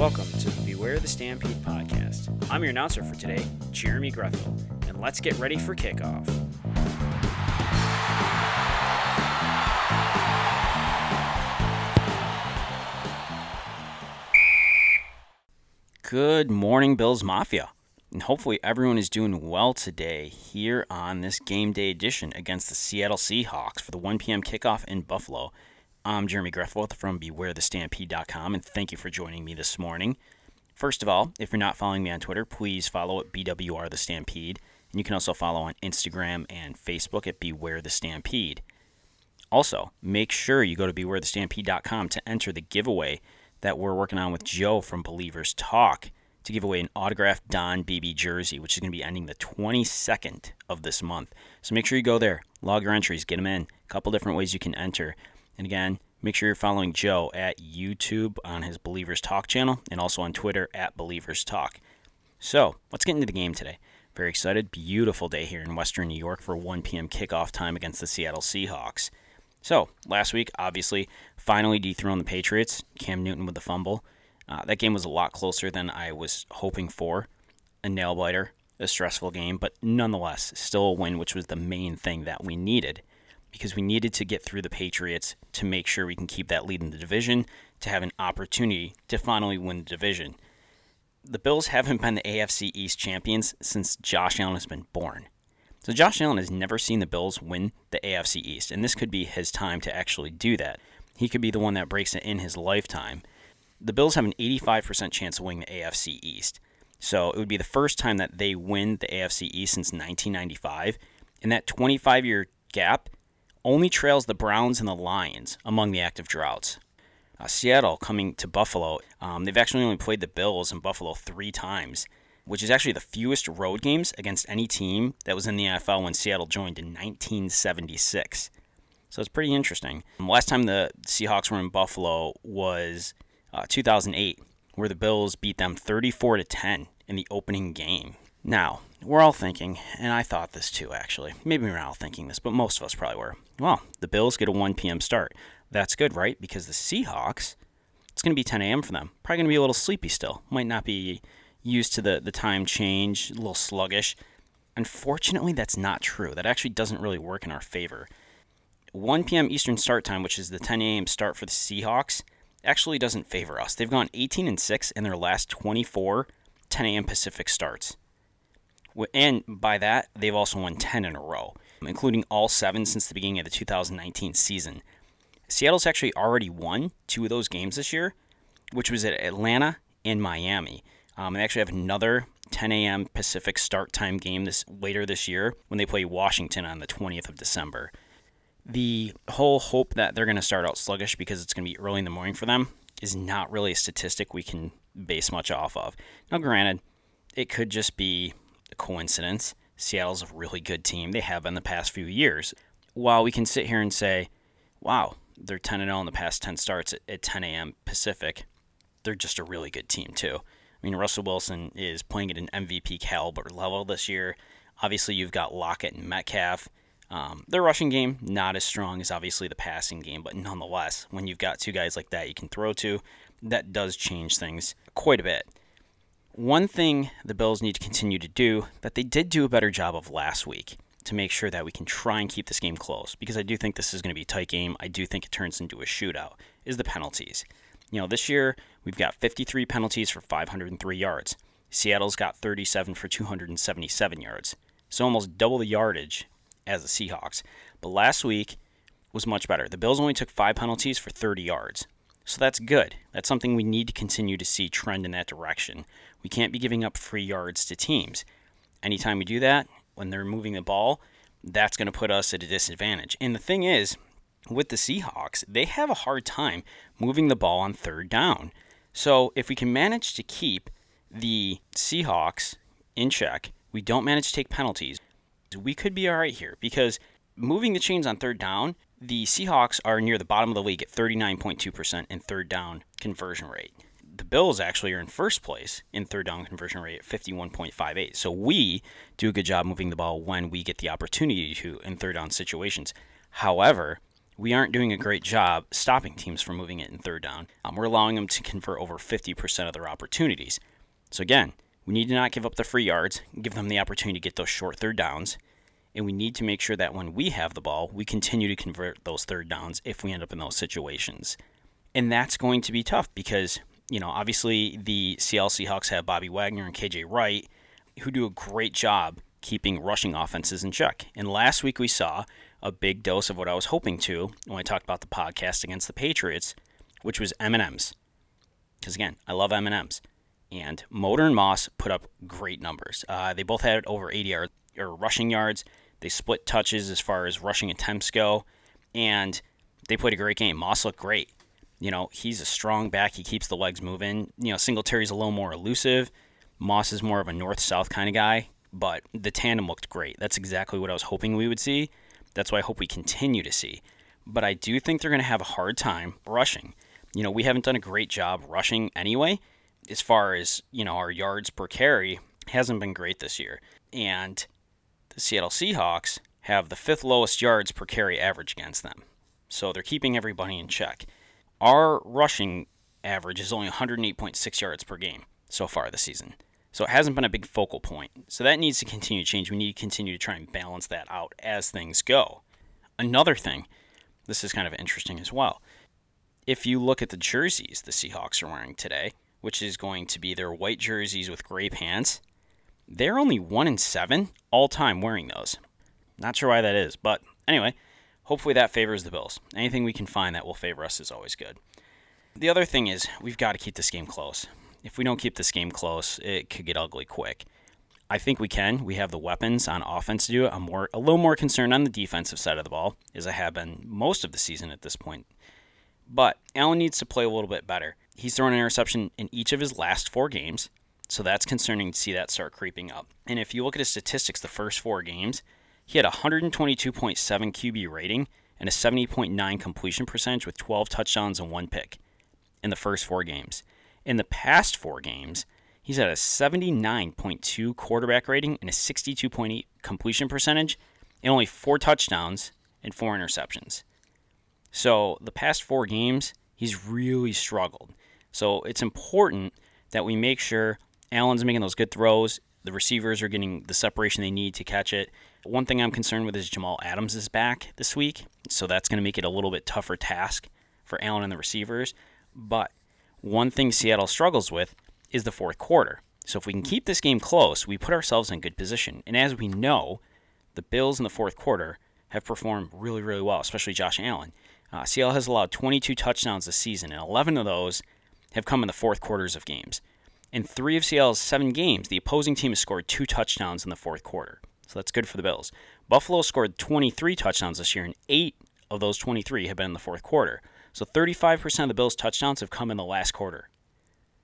Welcome to the Beware the Stampede podcast. I'm your announcer for today, Jeremy Grethel, and let's get ready for kickoff. Good morning, Bills Mafia. And hopefully, everyone is doing well today here on this game day edition against the Seattle Seahawks for the 1 p.m. kickoff in Buffalo. I'm Jeremy Grefforth from BewareTheStampede.com, and thank you for joining me this morning. First of all, if you're not following me on Twitter, please follow at BWR The Stampede, and you can also follow on Instagram and Facebook at Beware the Stampede. Also, make sure you go to BewareTheStampede.com to enter the giveaway that we're working on with Joe from Believers Talk to give away an autographed Don Beebe jersey, which is going to be ending the 22nd of this month. So make sure you go there, log your entries, get them in. A couple different ways you can enter. And again, make sure you're following Joe at YouTube on his Believers Talk channel and also on Twitter at Believers Talk. So let's get into the game today. Very excited. Beautiful day here in Western New York for 1 p.m. kickoff time against the Seattle Seahawks. So, last week, obviously, finally dethroned the Patriots. Cam Newton with the fumble. Uh, that game was a lot closer than I was hoping for. A nail biter, a stressful game, but nonetheless, still a win, which was the main thing that we needed because we needed to get through the Patriots to make sure we can keep that lead in the division to have an opportunity to finally win the division. The Bills haven't been the AFC East champions since Josh Allen has been born. So Josh Allen has never seen the Bills win the AFC East, and this could be his time to actually do that. He could be the one that breaks it in his lifetime the Bills have an 85% chance of winning the AFC East. So it would be the first time that they win the AFC East since 1995. And that 25 year gap only trails the Browns and the Lions among the active droughts. Uh, Seattle coming to Buffalo, um, they've actually only played the Bills in Buffalo three times, which is actually the fewest road games against any team that was in the NFL when Seattle joined in 1976. So it's pretty interesting. Last time the Seahawks were in Buffalo was uh, 2008, where the Bills beat them 34 to 10 in the opening game. Now, we're all thinking, and I thought this too, actually. Maybe we're not all thinking this, but most of us probably were. Well, the Bills get a 1 p.m. start. That's good, right? Because the Seahawks, it's going to be 10 a.m. for them. Probably going to be a little sleepy still. Might not be used to the, the time change, a little sluggish. Unfortunately, that's not true. That actually doesn't really work in our favor. 1 p.m. Eastern start time, which is the 10 a.m. start for the Seahawks, actually doesn't favor us. They've gone 18 and 6 in their last 24 10 a.m. Pacific starts. And by that, they've also won 10 in a row, including all seven since the beginning of the 2019 season. Seattle's actually already won two of those games this year, which was at Atlanta and Miami. Um, they actually have another 10 a.m. Pacific start time game this later this year when they play Washington on the 20th of December the whole hope that they're going to start out sluggish because it's going to be early in the morning for them is not really a statistic we can base much off of. Now, granted, it could just be coincidence. Seattle's a really good team. They have been the past few years. While we can sit here and say, wow, they're 10 0 in the past 10 starts at, at 10 a.m. Pacific, they're just a really good team, too. I mean, Russell Wilson is playing at an MVP caliber level this year. Obviously, you've got Lockett and Metcalf. Um, their rushing game not as strong as obviously the passing game, but nonetheless, when you've got two guys like that you can throw to, that does change things quite a bit. One thing the Bills need to continue to do that they did do a better job of last week to make sure that we can try and keep this game close because I do think this is going to be a tight game. I do think it turns into a shootout is the penalties. You know, this year we've got 53 penalties for 503 yards. Seattle's got 37 for 277 yards. So almost double the yardage as the Seahawks. But last week was much better. The Bills only took five penalties for 30 yards. So that's good. That's something we need to continue to see trend in that direction. We can't be giving up free yards to teams. Anytime we do that, when they're moving the ball, that's going to put us at a disadvantage. And the thing is, with the Seahawks, they have a hard time moving the ball on third down. So if we can manage to keep the Seahawks in check, we don't manage to take penalties, we could be all right here because moving the chains on third down, the Seahawks are near the bottom of the league at 39.2% in third down conversion rate. The Bills actually are in first place in third down conversion rate at 51.58. So we do a good job moving the ball when we get the opportunity to in third down situations. However, we aren't doing a great job stopping teams from moving it in third down. Um, we're allowing them to convert over 50% of their opportunities. So again, we need to not give up the free yards, give them the opportunity to get those short third downs, and we need to make sure that when we have the ball, we continue to convert those third downs if we end up in those situations. And that's going to be tough because, you know, obviously the Seattle Seahawks have Bobby Wagner and KJ Wright who do a great job keeping rushing offenses in check. And last week we saw a big dose of what I was hoping to when I talked about the podcast against the Patriots, which was M&Ms. Because again, I love M&Ms. And Motor and Moss put up great numbers. Uh, they both had over 80 yard, or rushing yards. They split touches as far as rushing attempts go, and they played a great game. Moss looked great. You know, he's a strong back. He keeps the legs moving. You know, Singletary's a little more elusive. Moss is more of a north-south kind of guy, but the tandem looked great. That's exactly what I was hoping we would see. That's what I hope we continue to see. But I do think they're going to have a hard time rushing. You know, we haven't done a great job rushing anyway. As far as, you know, our yards per carry hasn't been great this year. And Seattle Seahawks have the fifth lowest yards per carry average against them. So they're keeping everybody in check. Our rushing average is only 108.6 yards per game so far this season. So it hasn't been a big focal point. So that needs to continue to change. We need to continue to try and balance that out as things go. Another thing, this is kind of interesting as well. If you look at the jerseys the Seahawks are wearing today, which is going to be their white jerseys with gray pants, they're only 1 in 7 all time wearing those. Not sure why that is, but anyway, hopefully that favors the Bills. Anything we can find that will favor us is always good. The other thing is, we've got to keep this game close if we don't keep this game close, it could get ugly quick. I think we can. We have the weapons on offense to do it. I'm more a little more concerned on the defensive side of the ball, as I have been most of the season at this point. But Allen needs to play a little bit better. He's thrown an interception in each of his last four games, so that's concerning to see that start creeping up. And if you look at his statistics, the first four games, he had a 122.7 QB rating and a 70.9 completion percentage with 12 touchdowns and one pick in the first four games. In the past four games, he's at a 79.2 quarterback rating and a 62.8 completion percentage, and only four touchdowns and four interceptions. So the past four games, he's really struggled. So it's important that we make sure Allen's making those good throws. The receivers are getting the separation they need to catch it. One thing I'm concerned with is Jamal Adams is back this week, so that's going to make it a little bit tougher task for Allen and the receivers. But one thing Seattle struggles with is the fourth quarter. So if we can keep this game close, we put ourselves in good position. And as we know, the Bills in the fourth quarter have performed really, really well, especially Josh Allen. Uh, Seattle has allowed 22 touchdowns this season, and 11 of those have come in the fourth quarters of games. In three of Seattle's seven games, the opposing team has scored two touchdowns in the fourth quarter. So that's good for the Bills. Buffalo scored 23 touchdowns this year, and eight of those 23 have been in the fourth quarter. So 35% of the Bills' touchdowns have come in the last quarter.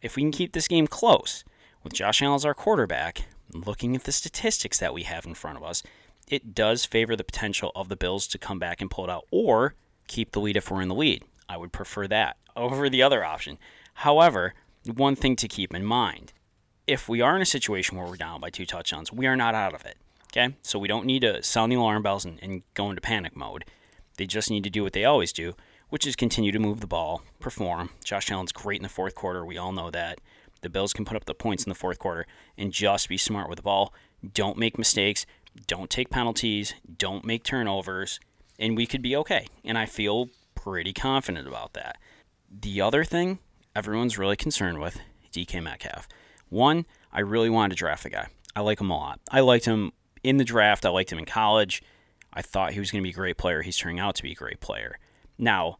If we can keep this game close, with Josh Allen as our quarterback, looking at the statistics that we have in front of us, it does favor the potential of the Bills to come back and pull it out or keep the lead if we're in the lead. I would prefer that over the other option. However, one thing to keep in mind if we are in a situation where we're down by two touchdowns, we are not out of it. Okay? So we don't need to sound the alarm bells and, and go into panic mode. They just need to do what they always do, which is continue to move the ball, perform. Josh Allen's great in the fourth quarter. We all know that. The Bills can put up the points in the fourth quarter and just be smart with the ball. Don't make mistakes. Don't take penalties. Don't make turnovers. And we could be okay. And I feel pretty confident about that. The other thing everyone's really concerned with DK Metcalf. One, I really wanted to draft the guy. I like him a lot. I liked him in the draft. I liked him in college. I thought he was going to be a great player. He's turning out to be a great player. Now,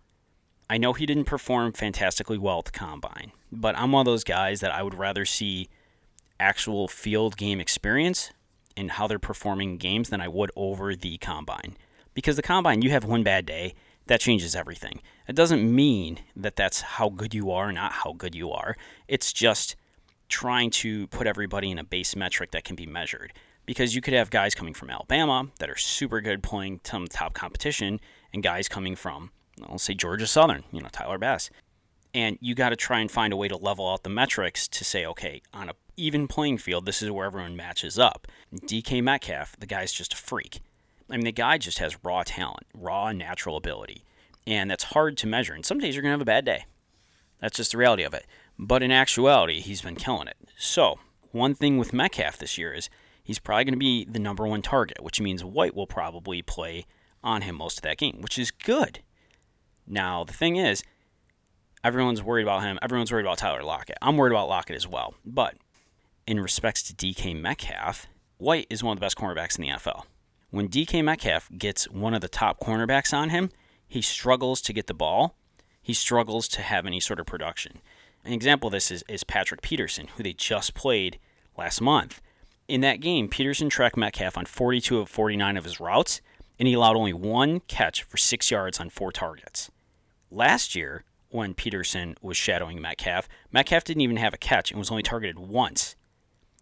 I know he didn't perform fantastically well at the combine, but I'm one of those guys that I would rather see actual field game experience and how they're performing games than I would over the combine. Because the combine, you have one bad day, that changes everything. It doesn't mean that that's how good you are, not how good you are. It's just trying to put everybody in a base metric that can be measured. Because you could have guys coming from Alabama that are super good playing some top competition, and guys coming from I'll say Georgia Southern, you know, Tyler Bass. And you got to try and find a way to level out the metrics to say, okay, on a even playing field, this is where everyone matches up. DK Metcalf, the guy's just a freak. I mean, the guy just has raw talent, raw natural ability. And that's hard to measure. And some days you're going to have a bad day. That's just the reality of it. But in actuality, he's been killing it. So, one thing with Metcalf this year is he's probably going to be the number one target, which means White will probably play on him most of that game, which is good. Now, the thing is, everyone's worried about him. Everyone's worried about Tyler Lockett. I'm worried about Lockett as well. But in respects to DK Metcalf, White is one of the best cornerbacks in the NFL. When DK Metcalf gets one of the top cornerbacks on him, he struggles to get the ball. He struggles to have any sort of production. An example of this is, is Patrick Peterson, who they just played last month. In that game, Peterson tracked Metcalf on 42 of 49 of his routes, and he allowed only one catch for six yards on four targets. Last year, when Peterson was shadowing Metcalf, Metcalf didn't even have a catch and was only targeted once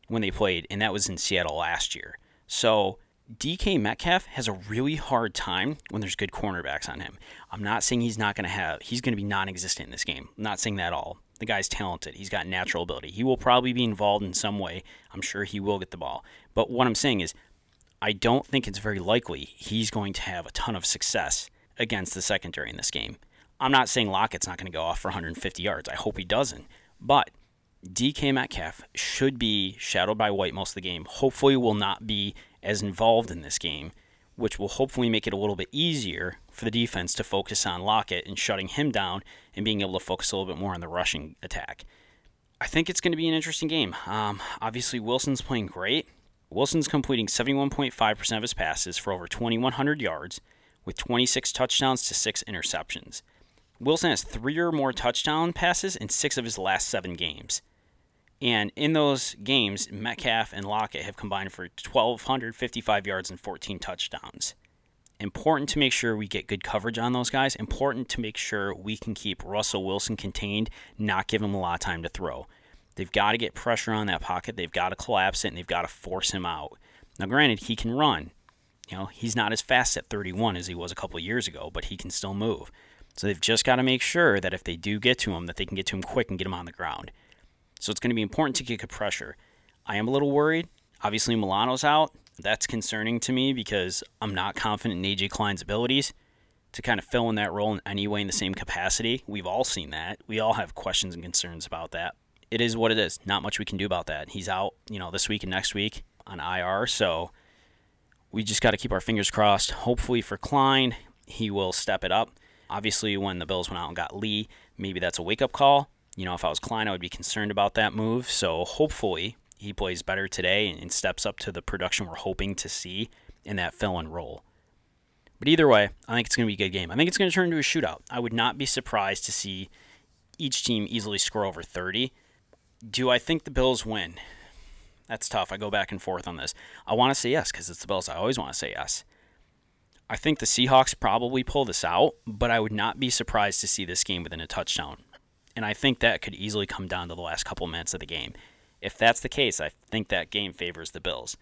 when they played, and that was in Seattle last year. So DK Metcalf has a really hard time when there's good cornerbacks on him. I'm not saying he's not going to have, he's going to be non existent in this game. I'm not saying that at all. The guy's talented. He's got natural ability. He will probably be involved in some way. I'm sure he will get the ball. But what I'm saying is, I don't think it's very likely he's going to have a ton of success against the secondary in this game. I'm not saying Lockett's not going to go off for 150 yards. I hope he doesn't. But DK Metcalf should be shadowed by White most of the game. Hopefully, will not be as involved in this game, which will hopefully make it a little bit easier for the defense to focus on Lockett and shutting him down and being able to focus a little bit more on the rushing attack. I think it's going to be an interesting game. Um, obviously, Wilson's playing great. Wilson's completing 71.5% of his passes for over 2,100 yards, with 26 touchdowns to 6 interceptions. Wilson has three or more touchdown passes in six of his last seven games. And in those games, Metcalf and Lockett have combined for 1,255 yards and 14 touchdowns. Important to make sure we get good coverage on those guys. Important to make sure we can keep Russell Wilson contained, not give him a lot of time to throw. They've got to get pressure on that pocket. They've got to collapse it, and they've got to force him out. Now, granted, he can run. You know, he's not as fast at 31 as he was a couple years ago, but he can still move. So they've just got to make sure that if they do get to him, that they can get to him quick and get him on the ground. So it's going to be important to get good pressure. I am a little worried. Obviously, Milano's out. That's concerning to me because I'm not confident in AJ Klein's abilities to kind of fill in that role in any way in the same capacity. We've all seen that. We all have questions and concerns about that. It is what it is. Not much we can do about that. He's out, you know, this week and next week on IR, so we just got to keep our fingers crossed. Hopefully for Klein, he will step it up. Obviously, when the Bills went out and got Lee, maybe that's a wake up call. You know, if I was Klein, I would be concerned about that move. So hopefully he plays better today and steps up to the production we're hoping to see in that fill in role. But either way, I think it's going to be a good game. I think it's going to turn into a shootout. I would not be surprised to see each team easily score over 30. Do I think the Bills win? That's tough. I go back and forth on this. I want to say yes because it's the Bills. I always want to say yes. I think the Seahawks probably pull this out, but I would not be surprised to see this game within a touchdown. And I think that could easily come down to the last couple minutes of the game. If that's the case, I think that game favors the Bills.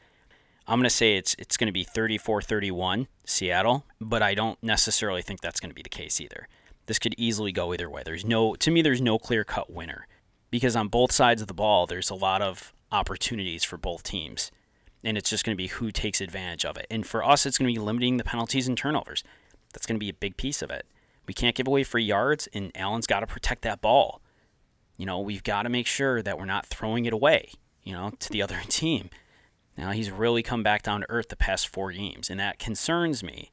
I'm going to say it's it's going to be 34-31 Seattle, but I don't necessarily think that's going to be the case either. This could easily go either way. There's no to me there's no clear-cut winner because on both sides of the ball there's a lot of opportunities for both teams and it's just going to be who takes advantage of it. And for us, it's going to be limiting the penalties and turnovers. That's going to be a big piece of it. We can't give away free yards, and Allen's got to protect that ball. You know, we've got to make sure that we're not throwing it away, you know, to the other team. Now, he's really come back down to earth the past four games, and that concerns me.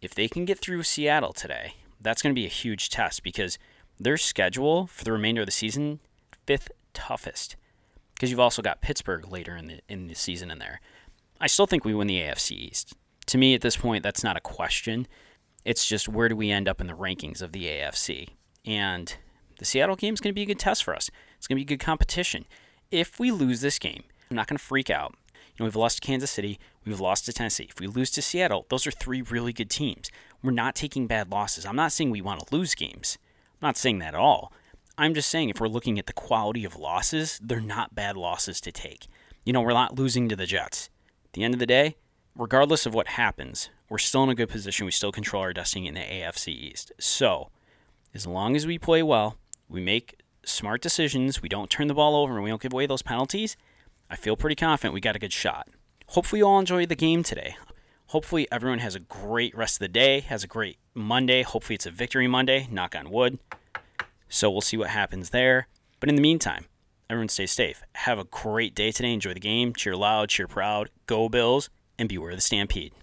If they can get through Seattle today, that's going to be a huge test because their schedule for the remainder of the season, fifth toughest because you've also got Pittsburgh later in the in the season in there. I still think we win the AFC East. To me, at this point, that's not a question. It's just where do we end up in the rankings of the AFC? And the Seattle game is going to be a good test for us. It's going to be good competition. If we lose this game, I'm not going to freak out. You know, we've lost to Kansas City, we've lost to Tennessee. If we lose to Seattle, those are three really good teams. We're not taking bad losses. I'm not saying we want to lose games. I'm not saying that at all. I'm just saying if we're looking at the quality of losses, they're not bad losses to take. You know, we're not losing to the Jets. At the end of the day, regardless of what happens, we're still in a good position. We still control our destiny in the AFC East. So, as long as we play well, we make smart decisions, we don't turn the ball over, and we don't give away those penalties, I feel pretty confident we got a good shot. Hopefully, you all enjoyed the game today. Hopefully, everyone has a great rest of the day, has a great Monday. Hopefully, it's a victory Monday, knock on wood. So, we'll see what happens there. But in the meantime, everyone stay safe. Have a great day today. Enjoy the game. Cheer loud, cheer proud. Go Bills, and beware the stampede.